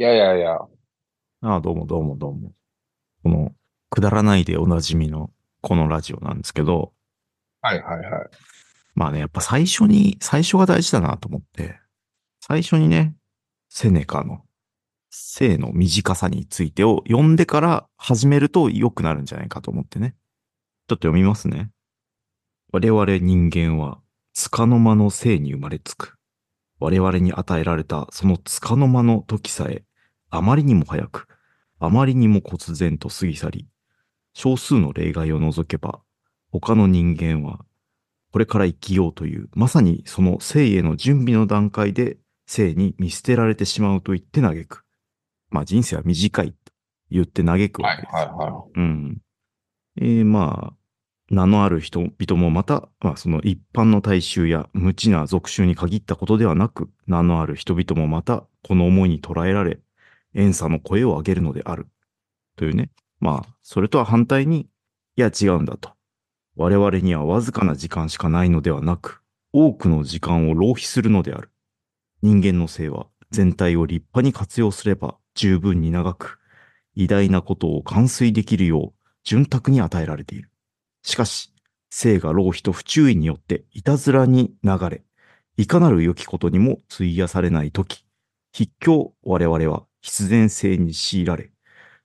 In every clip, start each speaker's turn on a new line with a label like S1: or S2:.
S1: いやいやいや。
S2: ああ、どうもどうもどうも。この、くだらないでおなじみのこのラジオなんですけど、
S1: はいはいはい。
S2: まあね、やっぱ最初に、最初が大事だなと思って、最初にね、セネカの性の短さについてを読んでから始めると良くなるんじゃないかと思ってね。ちょっと読みますね。我々人間は、束の間の性に生まれつく。我々に与えられたその束の間の時さえ、あまりにも早く、あまりにも忽然と過ぎ去り、少数の例外を除けば、他の人間は、これから生きようという、まさにその生への準備の段階で、生に見捨てられてしまうと言って嘆く。まあ人生は短いと言って嘆くわ
S1: はい
S2: けです。
S1: はいは
S2: うん。えーまあ、名のある人々もまた、まあその一般の大衆や無知な俗衆に限ったことではなく、名のある人々もまた、この思いに捉えられ、遠さの声を上げるのである。というね。まあ、それとは反対に、いや違うんだと。我々にはわずかな時間しかないのではなく、多くの時間を浪費するのである。人間の性は全体を立派に活用すれば十分に長く、偉大なことを完遂できるよう潤沢に与えられている。しかし、性が浪費と不注意によっていたずらに流れ、いかなる良きことにも費やされないとき、筆境我々は必然性に強いられ、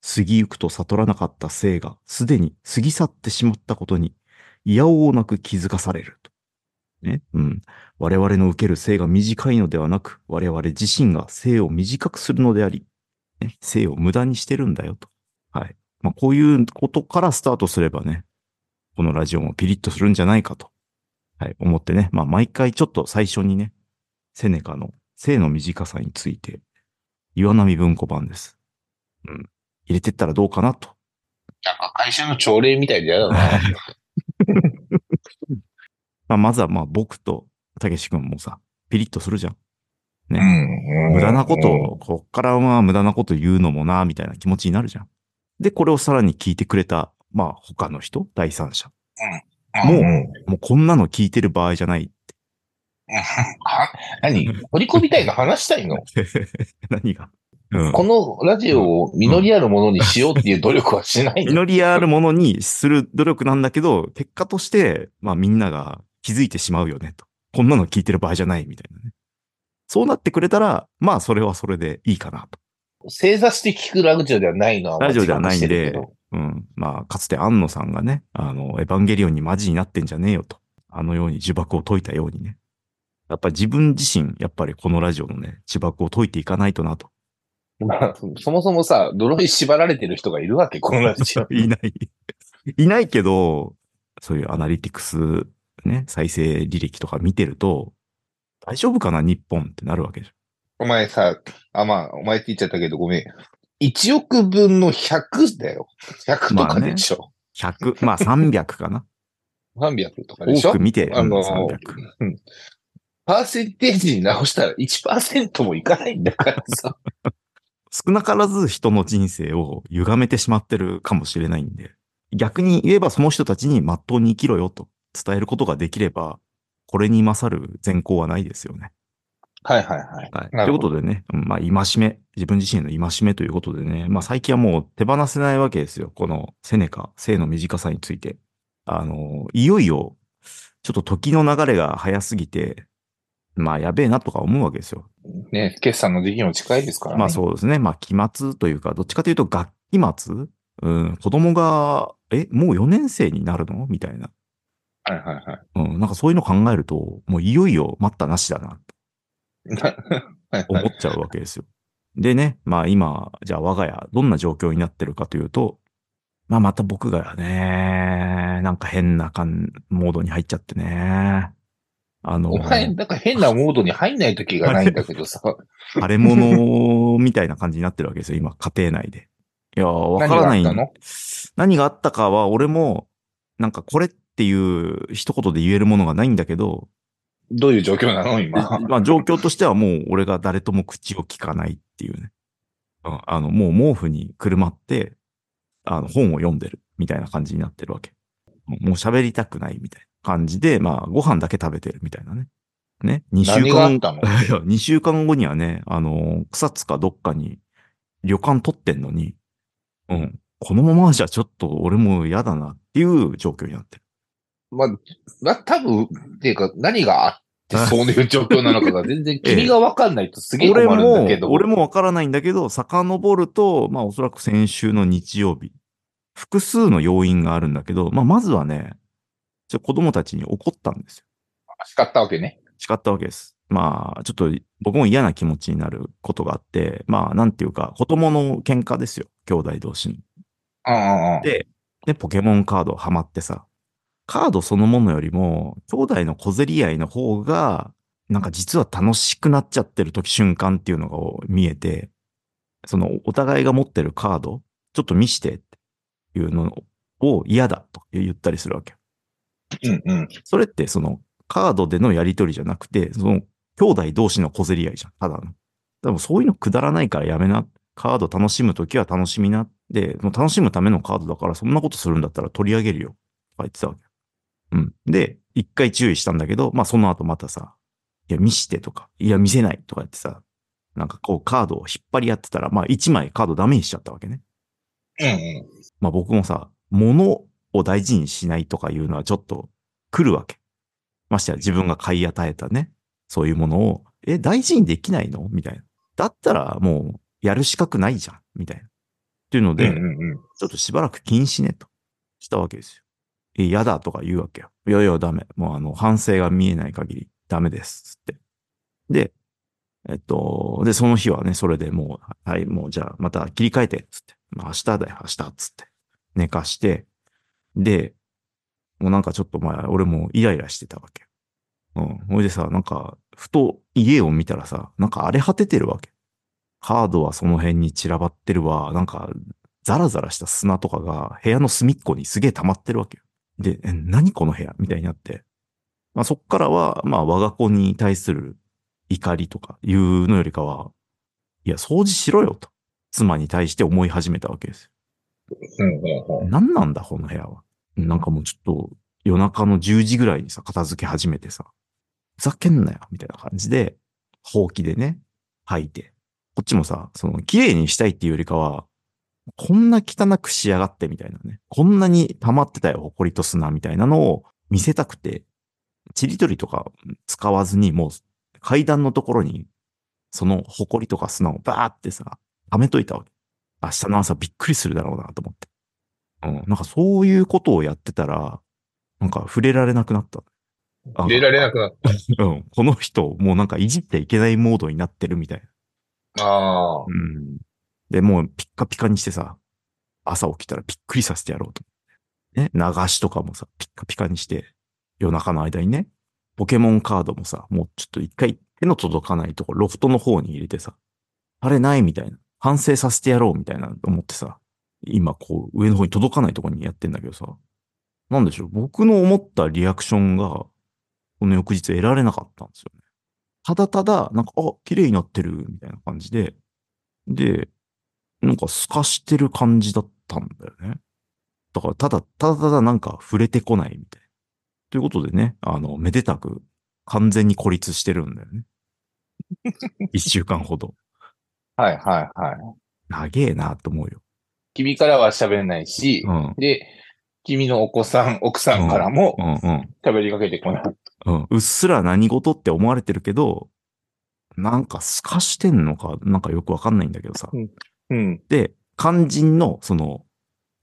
S2: 過ぎゆくと悟らなかった性がすでに過ぎ去ってしまったことに、いやおうなく気づかされると。ね。うん。我々の受ける性が短いのではなく、我々自身が性を短くするのであり、ね、性を無駄にしてるんだよと。はい。まあ、こういうことからスタートすればね、このラジオもピリッとするんじゃないかと、はい、思ってね。まあ、毎回ちょっと最初にね、セネカの性の短さについて、岩波文庫版です。うん。入れてったらどうかなと。
S1: なんか会社の朝礼みたいで嫌だな。
S2: まあ、まずはまあ僕とたけし君もさ、ピリッとするじゃん。ね。
S1: うん
S2: 無駄なことを、こっからは無駄なこと言うのもな、みたいな気持ちになるじゃん。で、これをさらに聞いてくれた、まあ他の人、第三者。もうもうこんなの聞いてる場合じゃない。
S1: は 何？掘り込みたいの話したいの？
S2: 何が？うん。
S1: このラジオを実りあるものにしようっていう努力はしないの？
S2: 祈りあるものにする努力なんだけど、結果として、まあみんなが気づいてしまうよね、と。こんなの聞いてる場合じゃない、みたいなね。そうなってくれたら、まあそれはそれでいいかなと。
S1: 正座して聞くラジオではないのは
S2: ラジオではないんでうん。まあ、かつて安野さんがね、あの、エヴァンゲリオンにマジになってんじゃねえよと。あのように呪縛を解いたようにね。やっぱり自分自身、やっぱりこのラジオのね、呪縛を解いていかないとなと。
S1: まあ、そもそもさ、泥に縛られてる人がいるわけ、このラジオ。
S2: いない。いないけど、そういうアナリティクス、ね、再生履歴とか見てると、大丈夫かな日本ってなるわけでしょ。
S1: お前さ、あ、まあ、お前って言っちゃったけどごめん。1億分の100だよ。100とかでしょ。
S2: 100、まあ300かな。
S1: 300とかでしょ？
S2: 多く見て、うん
S1: あの
S2: 300。
S1: パーセンテージに直したら1%もいかないんだからさ。
S2: 少なからず人の人生を歪めてしまってるかもしれないんで、逆に言えばその人たちに真っ当に生きろよと伝えることができれば、これに勝る善行はないですよね。
S1: はいはいはい。
S2: はい。と
S1: ない
S2: うことでね、うんまあ、戒め、自分自身の戒めということでね、まあ、最近はもう手放せないわけですよ。このセネカ、性の短さについて。あの、いよいよ、ちょっと時の流れが早すぎて、まあ、やべえなとか思うわけですよ。
S1: ね、決算の時期も近いですからね。
S2: まあそうですね。まあ期末というか、どっちかというと学期末？うん、子供が、え、もう4年生になるの？みたいな。
S1: はいはいはい。
S2: うん、なんかそういうの考えると、もういよいよ待ったなしだな、
S1: はい
S2: と思っちゃうわけですよ。でね、まあ今、じゃあ我が家、どんな状況になってるかというと、まあまた僕がね、なんか変な感、モードに入っちゃってね。あの、
S1: お前、なんか変なモードに入んない時がないんだけどさ。
S2: 腫れ物みたいな感じになってるわけですよ、今、家庭内で。いやー、わからない。
S1: 何があったの？
S2: 何があったかは、俺も、なんかこれっていう一言で言えるものがないんだけど、
S1: どういう状況なの？今。
S2: まあ状況としてはもう俺が誰とも口を聞かないっていうね。うんあの、もう毛布にくるまって、あの、本を読んでるみたいな感じになってるわけ。もう喋りたくないみたいな感じで、まあ、ご飯だけ食べてるみたいなね。ね？二週間
S1: 何があっ、たの？
S2: いや、2週間後にはね、あの、草津かどっかに旅館取ってんのに、うん。このままじゃちょっと俺も嫌だなっていう状況になってる。
S1: まあ、まあ、多分、っていうか、何があって そういう状況なのかが全然 君がわかんないとすげえ困
S2: 俺も
S1: るんだけど。、
S2: 俺もわからないんだけど、遡ると、まあおそらく先週の日曜日、複数の要因があるんだけど、まあまずはね、ちょ子供たちに怒ったんですよ。
S1: 叱ったわけね。
S2: 叱ったわけです。まあ、ちょっと僕も嫌な気持ちになることがあって、まあなんていうか、子供の喧嘩ですよ。兄弟同士の。で、ポケモンカードハマってさ、カードそのものよりも、兄弟の小競り合いの方が、なんか実は楽しくなっちゃってる時瞬間っていうのが見えて、そのお互いが持ってるカード、ちょっと見してっていうのを嫌だと言ったりするわけ。
S1: うんうん。
S2: それってそのカードでのやりとりじゃなくて、その兄弟同士の小競り合いじゃん。ただの。でもそういうのくだらないからやめな。カード楽しむときは楽しみな。で、もう楽しむためのカードだからそんなことするんだったら取り上げるよ。とか言ってたわけ。うん。で、一回注意したんだけど、まあその後またさ、いや見してとか、いや見せないとか言ってさ、なんかこうカードを引っ張り合ってたら、まあ一枚カードダメにしちゃったわけね。
S1: うんうん。
S2: まあ僕もさ、物を大事にしないとかいうのはちょっと来るわけ。ましてや自分が買い与えたね、そういうものを、え、大事にできないの？みたいな。だったらもうやる資格ないじゃんみたいな。っていうので、
S1: うんうんうん。
S2: ちょっとしばらく禁止ねとしたわけですよ。え、嫌だとか言うわけよ。いやいや、ダメ。もうあの、反省が見えない限りダメです。つって。で、えっと、で、その日はね、それでもう、はい、もうじゃあまた切り替えて、つって。まあ明日だよ、明日、つって。寝かして、で、もうなんかちょっとまあ、俺もイライラしてたわけ。うん。ほいでさ、なんか、ふと家を見たらさ、なんか荒れ果ててるわけ。カードはその辺に散らばってるわ。なんか、ザラザラした砂とかが部屋の隅っこにすげえ溜まってるわけよ。で、え何この部屋？みたいになって。まあそっからは、まあ我が子に対する怒りとかいうのよりかは、いや、掃除しろよと。妻に対して思い始めたわけです
S1: うんうんう
S2: よ。
S1: ん。
S2: 何なんだ、この部屋は。なんかもうちょっと夜中の10時ぐらいにさ、片付け始めてさ、ふざけんなよ、みたいな感じで、ほうきでね、吐いて。こっちもさ、その、綺麗にしたいっていうよりかは、こんな汚くしやがってみたいなね。こんなに溜まってたよ、埃と砂みたいなのを見せたくて、ちりとりとか使わずに、もう階段のところに、その埃とか砂をバーってさ、溜めといたわけ。明日の朝びっくりするだろうなと思って。うん。なんかそういうことをやってたら、なんか触れられなくなった。あ
S1: 入れられなくなっ
S2: うん。この人、もうなんかいじっていけないモードになってるみたいな。
S1: た。ああ。
S2: うん。で、もうピッカピカにしてさ、朝起きたらびっくりさせてやろうと。ね。流しとかもさ、ピッカピカにして、夜中の間にね、ポケモンカードもさ、もうちょっと一回手の届かないとこ、ロフトの方に入れてさ、あれないみたいな。反省させてやろうみたいな思ってさ、今こう上の方に届かないところにやってんだけどさ、なんでしょう、僕の思ったリアクションが、この翌日得られなかったんですよね。ただただ、なんか、あ、綺麗になってる、みたいな感じで、で、なんか透かしてる感じだったんだよね。だから、ただ、ただただなんか触れてこないみたいな。ということでね、あの、めでたく完全に孤立してるんだよね。一週間ほど。
S1: はいはいはい。
S2: 長えなと思うよ。
S1: 君からは喋れないし、
S2: うん。
S1: で、君のお子さん、奥さんからも
S2: うんうん。
S1: 喋りかけてこない。
S2: うん。うっすら何事って思われてるけど、なんか透かしてんのか、なんかよくわかんないんだけどさ。
S1: うん。
S2: で、肝心の、その、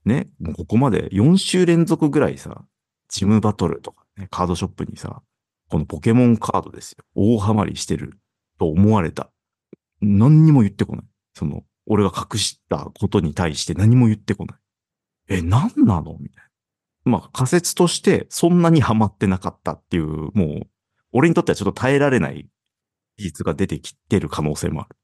S2: ね、もうここまで4週連続ぐらいさ、ジムバトルとかね、カードショップにさ、このポケモンカードですよ。大ハマりしてると思われた。何にも言ってこない。その、俺が隠したことに対して何も言ってこない。え、何なの？みたいな。まあ仮説としてそんなにハマってなかったっていう、もう、俺にとってはちょっと耐えられない事実が出てきてる可能性もある。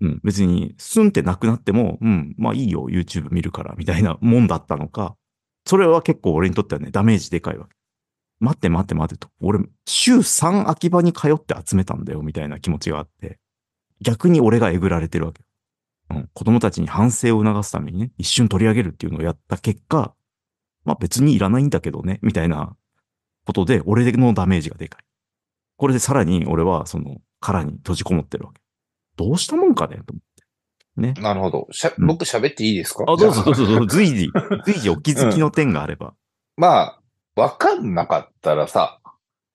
S2: うん、別に、スンってなくなっても、うん、まあいいよ、YouTube 見るから、みたいなもんだったのか、それは結構俺にとってはね、ダメージでかいわ。待って待って待ってと。俺、週3秋葉に通って集めたんだよ、みたいな気持ちがあって、逆に俺がえぐられてるわけ。うん、子供たちに反省を促すためにね、一瞬取り上げるっていうのをやった結果、まあ別にいらないんだけどね、みたいなことで、俺のダメージがでかい。これでさらに俺は、その、殻に閉じこもってるわけ。どうしたもんかねと思って。ね。
S1: なるほど。しゃ
S2: うん
S1: 僕喋っていいですか？
S2: あ、どうぞどうぞどうぞ、随時、随時お気づきの点があれば。
S1: まあ、わかんなかったらさ、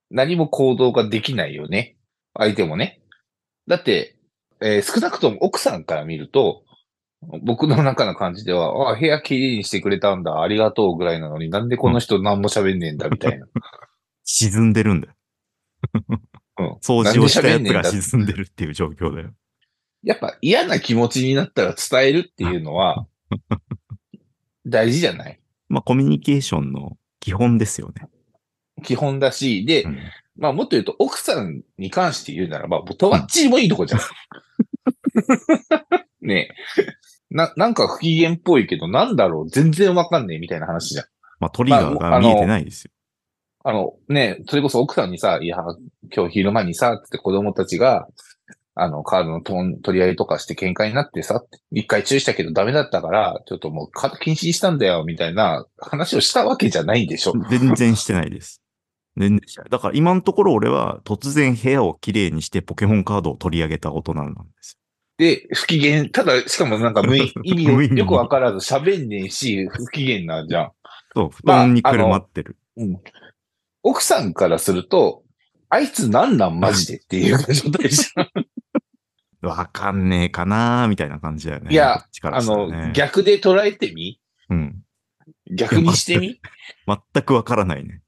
S1: 何も行動ができないよね。相手もね。だって、えー少なくとも奥さんから見ると、僕の中の感じでは、あ、部屋きれいにしてくれたんだ、ありがとうぐらいなのになんでこの人何も喋んねえんだ、みたいな。
S2: 沈んでるんだよ。
S1: うん
S2: 掃除をしたやつが沈んでるっていう状況だよ。
S1: やっぱ嫌な気持ちになったら伝えるっていうのは、大事じゃない？
S2: まあ、コミュニケーションの基本ですよね。
S1: 基本だし、で、
S2: うん
S1: まあもっと言うと、奥さんに関して言うならば、とばっちりもいいとこじゃん。ねえ。な、なんか不機嫌っぽいけど、なんだろう、全然わかんねえみたいな話じゃん。
S2: まあ、トリガーが見えてないですよ。
S1: あの、ねえ、それこそ奥さんにさ、いや、今日昼間にさ、つって子供たちが、あの、カードの取り合いとかして喧嘩になってさ、一回注意したけどダメだったから、ちょっともうカード禁止にしたんだよ、みたいな話をしたわけじゃないでしょ。
S2: 全然してないです。全然してない。だから今のところ俺は突然部屋をきれいにしてポケモンカードを取り上げた大人なんです
S1: で、不機嫌、ただ、しかもなんか無意 意味よくわからず喋んねえし、不機嫌なんじゃん。
S2: よ。そう、布
S1: まあ
S2: 団にくるまってる。
S1: うん。奥さんからすると、あいつなんなんマジでっていう状態じゃん。
S2: わかんねえかなーみたいな感じだよね。
S1: いや
S2: こっちから
S1: あの、逆で捉えてみ？
S2: うん。
S1: 逆にしてみ？
S2: 全くわからないね。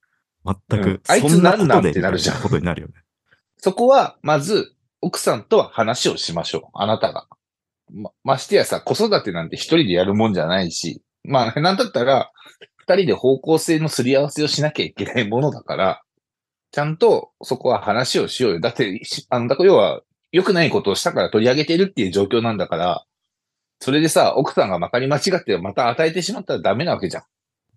S2: 全く。
S1: うんあいつ
S2: そんな
S1: んなん
S2: で
S1: ってなるじゃん
S2: ことになるよね。
S1: そこは、まず、奥さんとは話をしましょう。あなたが。ま、ましてやさ、子育てなんて一人でやるもんじゃないし、まあ、なんだったら、二人で方向性のすり合わせをしなきゃいけないものだから、ちゃんとそこは話をしようよ。だって、あの、だから要は、良くないことをしたから取り上げてるっていう状況なんだから、それでさ、奥さんがまかり間違ってまた与えてしまったらダメなわけじゃん。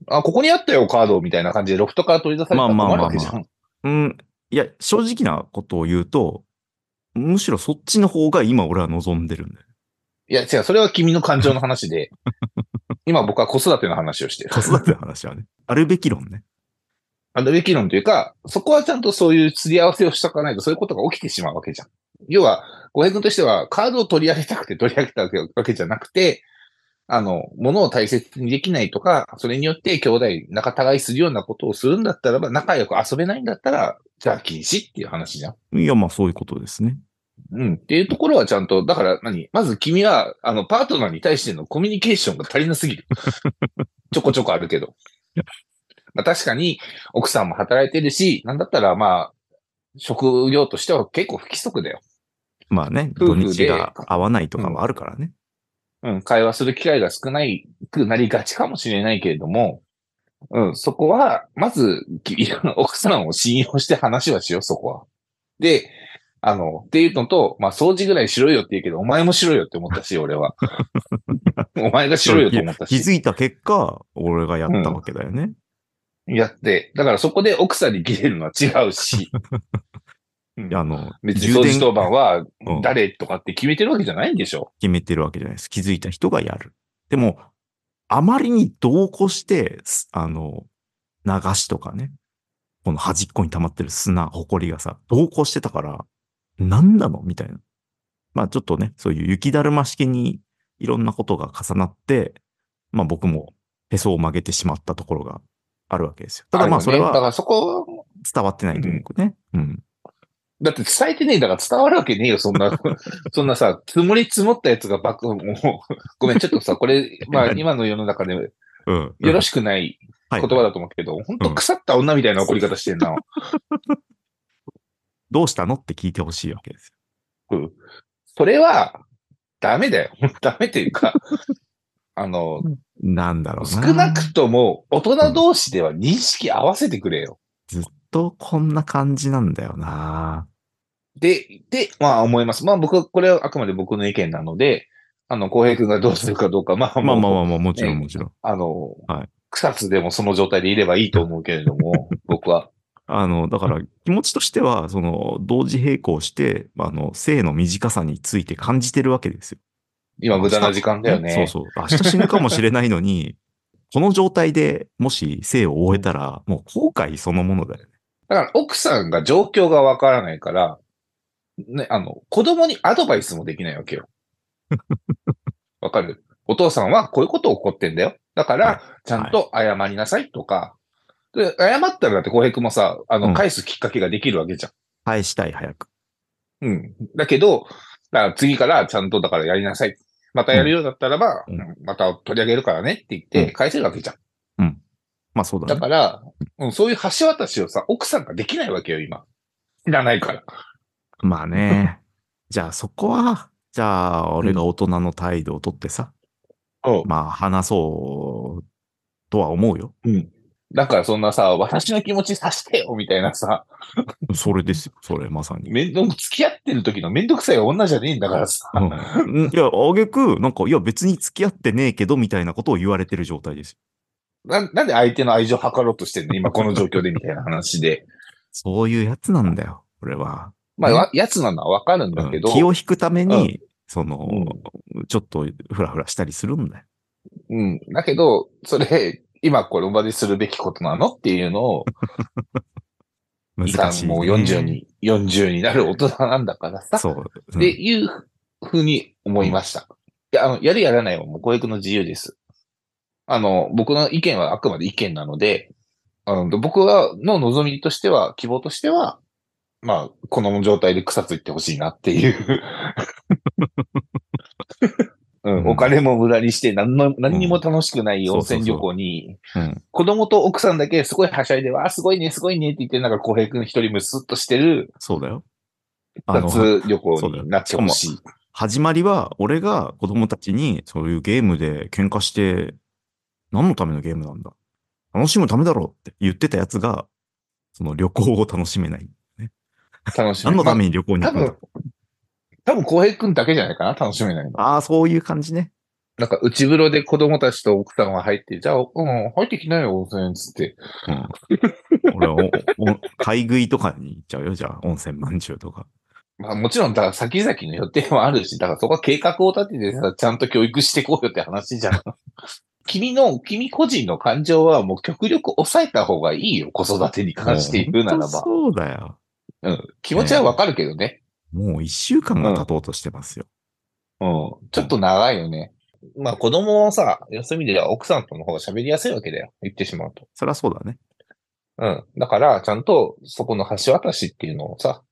S1: あ、ここにあったよ、カードみたいな感じでロフトから取り出されたら
S2: まあまあまあまあ。うん。いや、正直なことを言うと、むしろそっちの方が今俺は望んでるんだよ。
S1: いや、違う、それは君の感情の話で、今僕は子育ての話をしてる。
S2: 子育ての話はね。あるべき論ね。
S1: あるべき論というか、そこはちゃんとそういうすり合わせをしとかないとそういうことが起きてしまうわけじゃん。要は、小平君としてはカードを取り上げたくて取り上げたわけじゃなくて、あの、物を大切にできないとか、それによって兄弟仲違いするようなことをするんだったらば、仲良く遊べないんだったら、じゃあ禁止っていう話じゃん。
S2: いや、まあそういうことですね。
S1: うん。っていうところはちゃんと、だから何？まず君は、あの、パートナーに対してのコミュニケーションが足りなすぎる。ちょこちょこあるけど。まあ確かに、奥さんも働いてるし、なんだったらまあ、職業としては結構不規則だよ。
S2: まあね、土日が合わないとかもあるからね。
S1: うん。会話する機会が少ないくなりがちかもしれないけれども、うん。そこは、まず、き奥さんを信用して話はしよう、そこは。で、あの、っていうのと、まあ、掃除ぐらいしろよって言うけど、お前もしろよって思ったし、俺は。お前がしろよと思ったし。
S2: 気づいた結果、俺がやったわけだよね。
S1: やって。だからそこで奥さんに切れるのは違うし。うん
S2: あの、
S1: 別に掃除当番は
S2: うん
S1: 誰とかって決めてるわけじゃないんでしょ。
S2: 決めてるわけじゃないです。気づいた人がやる。でも、あまりに同行して、すあの、流しとかね、この端っこに溜まってる砂、埃がさ、同行してたから、何なの？みたいな。まあちょっとね、そういう雪だるま式にいろんなことが重なって、まあ僕もへそを曲げてしまったところがあるわけですよ。ただまあそれは伝わってないというかね。うん。
S1: だって伝えてねえんだから伝わるわけねえよ、そんな。そんなさ、積もり積もったやつがバック、もう、ごめん、ちょっとさ、これ、まあ今の世の中でよ
S2: うん。
S1: ろしくない
S2: はい
S1: 言葉だと思うけど、本当腐った女みたいな怒り方してんな。
S2: どうしたのって聞いてほしいわけです
S1: うんそれは、ダメだよ。ダメっていうか、あの、
S2: よ。なんだろう
S1: 少
S2: な。
S1: なくとも大人同士では認識合わせてくれよ。
S2: とこんな感じなんだよな。
S1: で、で、まあ思います。まあ僕は、これはあくまで僕の意見なので、あの、浩平君がどうするかどうか、まあ
S2: まあまあまあまあ、もちろん
S1: ね
S2: もちろん。
S1: あの、
S2: はい
S1: 草津でもその状態でいればいいと思うけれども、僕は。
S2: あの、だから気持ちとしては、その、同時並行して、あの、生の短さについて感じてるわけですよ。
S1: 今無駄な時間だよね。
S2: そうそう。明日死ぬかもしれないのに、この状態でもし生を終えたら、もう後悔そのものだよね。
S1: だから奥さんが状況がわからないから、ね、あの、子供にアドバイスもできないわけよ。かる？お父さんはこういうこと起こってんだよ。だか
S2: はい
S1: ら、ちゃんと謝りなさいとか、で、謝ったらだって浩平君もさ、あの、
S2: うん
S1: 返すきっかけができるわけじゃん。
S2: 返したい、早く。
S1: うん。だけど、だから次からちゃんとだからやりなさい。またやるようだったらば、
S2: うん
S1: うんまた取り上げるからねって言って
S2: うん
S1: 返せるわけじゃん。
S2: まあそうだね。
S1: だから、うん、そういう橋渡しをさ、奥さんができないわけよ、今。知らないから。
S2: まあね。じゃあそこは、じゃあ俺が大人の態度をとってさ、
S1: うん。
S2: まあ話そうとは思うよ。
S1: うん。だからそんなさ、私の気持ちさしてよ、みたいなさ、
S2: それですよ、それまさに。
S1: めんどく、付き合ってる時のめんどくさい女じゃねえんだからさ。
S2: うん、いや、あげく、なんか、いや別に付き合ってねえけど、みたいなことを言われてる状態ですよ。
S1: ななんで相手の愛情を図ろうとしてんの？今この状況でみたいな話で。
S2: そういうやつなんだよ、俺は。
S1: まあ、やつなのはわかるんだけど、
S2: うん気を引くために、その、
S1: う
S2: ちょっとフラフラしたりするんだよ。
S1: うん。だけど、それ、今この場でするべきことなのっていうのを、
S2: 難しい、ね。
S1: んもう40に、40になる大人なんだからさ。
S2: そう。うん
S1: っていうふうに思いました。いや、あの、やるやらないはもう教育の自由です。あの、僕の意見はあくまで意見なので、あの僕は、の望みとしては、希望としては、まあ、この状態で草ついてほしいなっていう。うん、
S2: うん
S1: お金も無駄にして、何の、何にも楽しくない
S2: うん
S1: 温泉旅行に、
S2: うん。
S1: 子供と奥さんだけすごいはしゃいで、わあ、すごいね、すごいねって言って、なんか浩平君一人ムスッとしてる
S2: そうだよ。
S1: 夏旅行になってほしい。
S2: 始まりは、俺が子供たちにそういうゲームで喧嘩して、何のためのゲームなんだ？楽しむためだろうって言ってたやつが、その旅行を楽しめない。
S1: 楽しみ。
S2: 何のために旅行に行
S1: 多
S2: くんだ？
S1: 分、多分、浩平くんだけじゃないかな、楽しめないの。
S2: ああ、そういう感じね。
S1: なんか、内風呂で子供たちと奥さんが入って、じゃあ、うん、入ってきなよ、温泉、つって。
S2: うん。俺はお、お、買い食いとかに行っちゃうよ、じゃあ、温泉まんじゅうとか。
S1: まあ、もちろん、だから先々の予定もあるし、だからそこは計画を立ててさ、ちゃんと教育していこうよって話じゃん。君の、君個人の感情はもう極力抑えた方がいいよ、子育てに関して言うならば。
S2: そうだよ。
S1: うん。気持ちはわかるけどね。
S2: もう一週間が経とうとしてますよ。
S1: うん。ちょっと長いよね。まあ子供はさ、休みでは奥さんとの方が喋りやすいわけだよ。言ってしまうと。
S2: そりゃそうだね。
S1: うん。だから、ちゃんとそこの橋渡しっていうのをさ、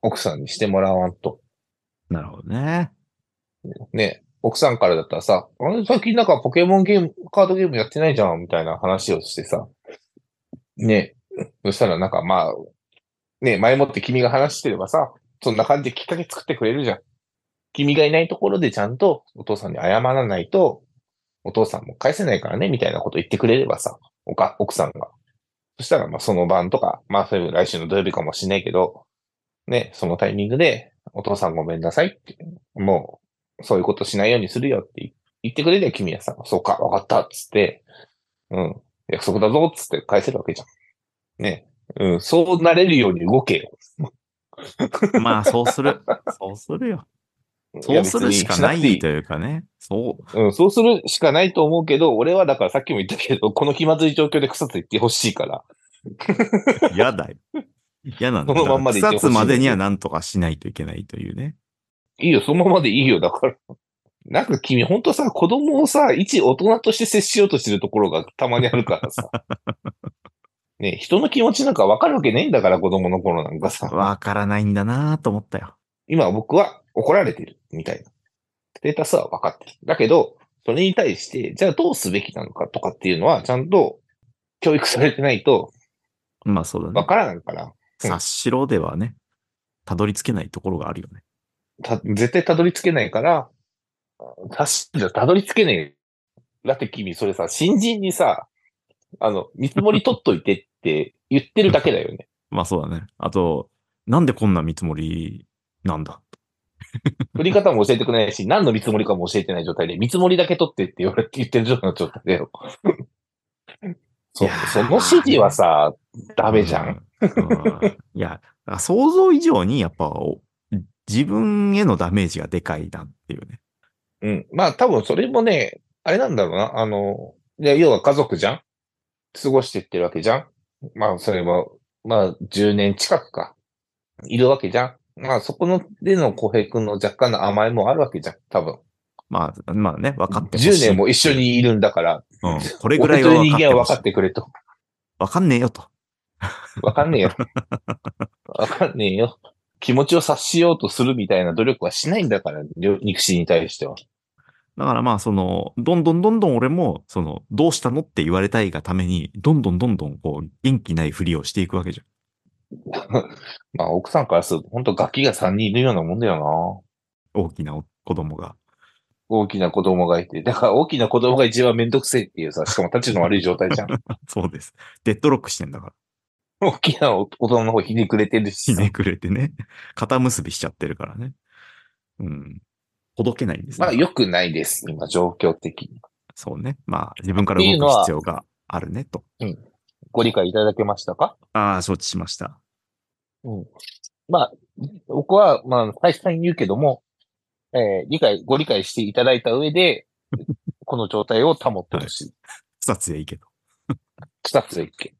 S1: 奥さんにしてもらわんと。
S2: なるほどね。
S1: ね。奥さんからだったらさ、あれ最近なんかポケモンゲーム、カードゲームやってないじゃん、みたいな話をしてさ。ね。そしたらなんかまあ、ね、前もって君が話してればさ、そんな感じできっかけ作ってくれるじゃん。君がいないところでちゃんとお父さんに謝らないと、お父さんも返せないからね、みたいなこと言ってくれればさ、おか、奥さんが。そしたらまあその晩とか、まあそういう来週の土曜日かもしれないけど、ね、そのタイミングで、お父さんごめんなさいって、もう、そういうことしないようにするよって言ってくれりゃ君はさ、そうか、わかった、っつって、うん、約束だぞ、っつって返せるわけじゃん。ね、うん、そうなれるように動けよ。
S2: まあ、そうする。そうするよ。そうするしかないというかね。そう。
S1: うん、そうするしかないと思うけど、俺はだからさっきも言ったけど、この気まずい状況で草ついてほしいから。
S2: 嫌だよ。嫌なんだ。
S1: そのまんまで
S2: 草津までには何とかしないといけないというね。
S1: いいよ、そのままでいいよ、だから。なんか君、ほんとさ、子供をさ、一大人として接しようとしてるところがたまにあるからさ。ね人の気持ちなんかわかるわけないんだから、子供の頃なんかさ。
S2: わからないんだなと思ったよ。
S1: 今僕は怒られてる、みたいな。ステータスは分かってる。だけど、それに対して、じゃあどうすべきなのかとかっていうのは、ちゃんと教育されてないと
S2: まあそうだね
S1: 分。からないから、うん
S2: 察しろではね、たどり着けないところがあるよね。
S1: た絶対たどり着けないから、たし、じゃたどり着けない。だって君、それさ、新人にさ、あの、見積もり取っといてって言ってるだけだよね。
S2: まあそうだね。あと、なんでこんな見積もりなんだ？
S1: 振り方も教えてくれないし、何の見積もりかも教えてない状態で、見積もりだけ取ってって言われて言ってる状態だよ。そその指示はさ、ダメじゃん。
S2: いや、想像以上にやっぱお自分へのダメージがでかいなっていうね。
S1: うん。まあ多分それもね、あれなんだろうな。あの、要は家族じゃん？過ごしてってるわけじゃん？まあそれも、まあ10年近くか。いるわけじゃんまあそこのでの小平君の若干の甘えもあるわけじゃん多分。
S2: まあ、まあね、分かってほしい。
S1: 10年も一緒にいるんだから、
S2: うん。これぐらいは 分かってほしい
S1: 人間は分かってくれと。
S2: 分かんねえよと。
S1: 分かんねえよ。分かんねえよ。気持ちを察しようとするみたいな努力はしないんだから、両肉親に対しては。
S2: だからまあ、その、どんどんどんどん俺も、その、どうしたのって言われたいがために、どんどんどんどん、こう、元気ないふりをしていくわけじゃん。
S1: まあ、奥さんからすると、本当ガキが3人いるようなもんだよな。
S2: 大きな子供が。
S1: 大きな子供がいて。だから大きな子供が一番めんどくせえっていうさ、しかも立ちの悪い状態じゃん。
S2: そうです。デッドロックしてんだから。
S1: 大きな大人の方ひねくれてるしさ。
S2: ひねくれてね。肩結びしちゃってるからね。うん。ほどけないんですね。
S1: まあ、良くないです。今、状況的に。
S2: そうね。まあ、自分から動く必要があるね、と。
S1: ご理解いただけましたか？
S2: ああ、承知しました。
S1: うん。まあ、僕は、まあ、再三言うけども、えー理解、ご理解していただいた上で、この状態を保ってほしい。
S2: 草津へ行けと。
S1: 二つで一件。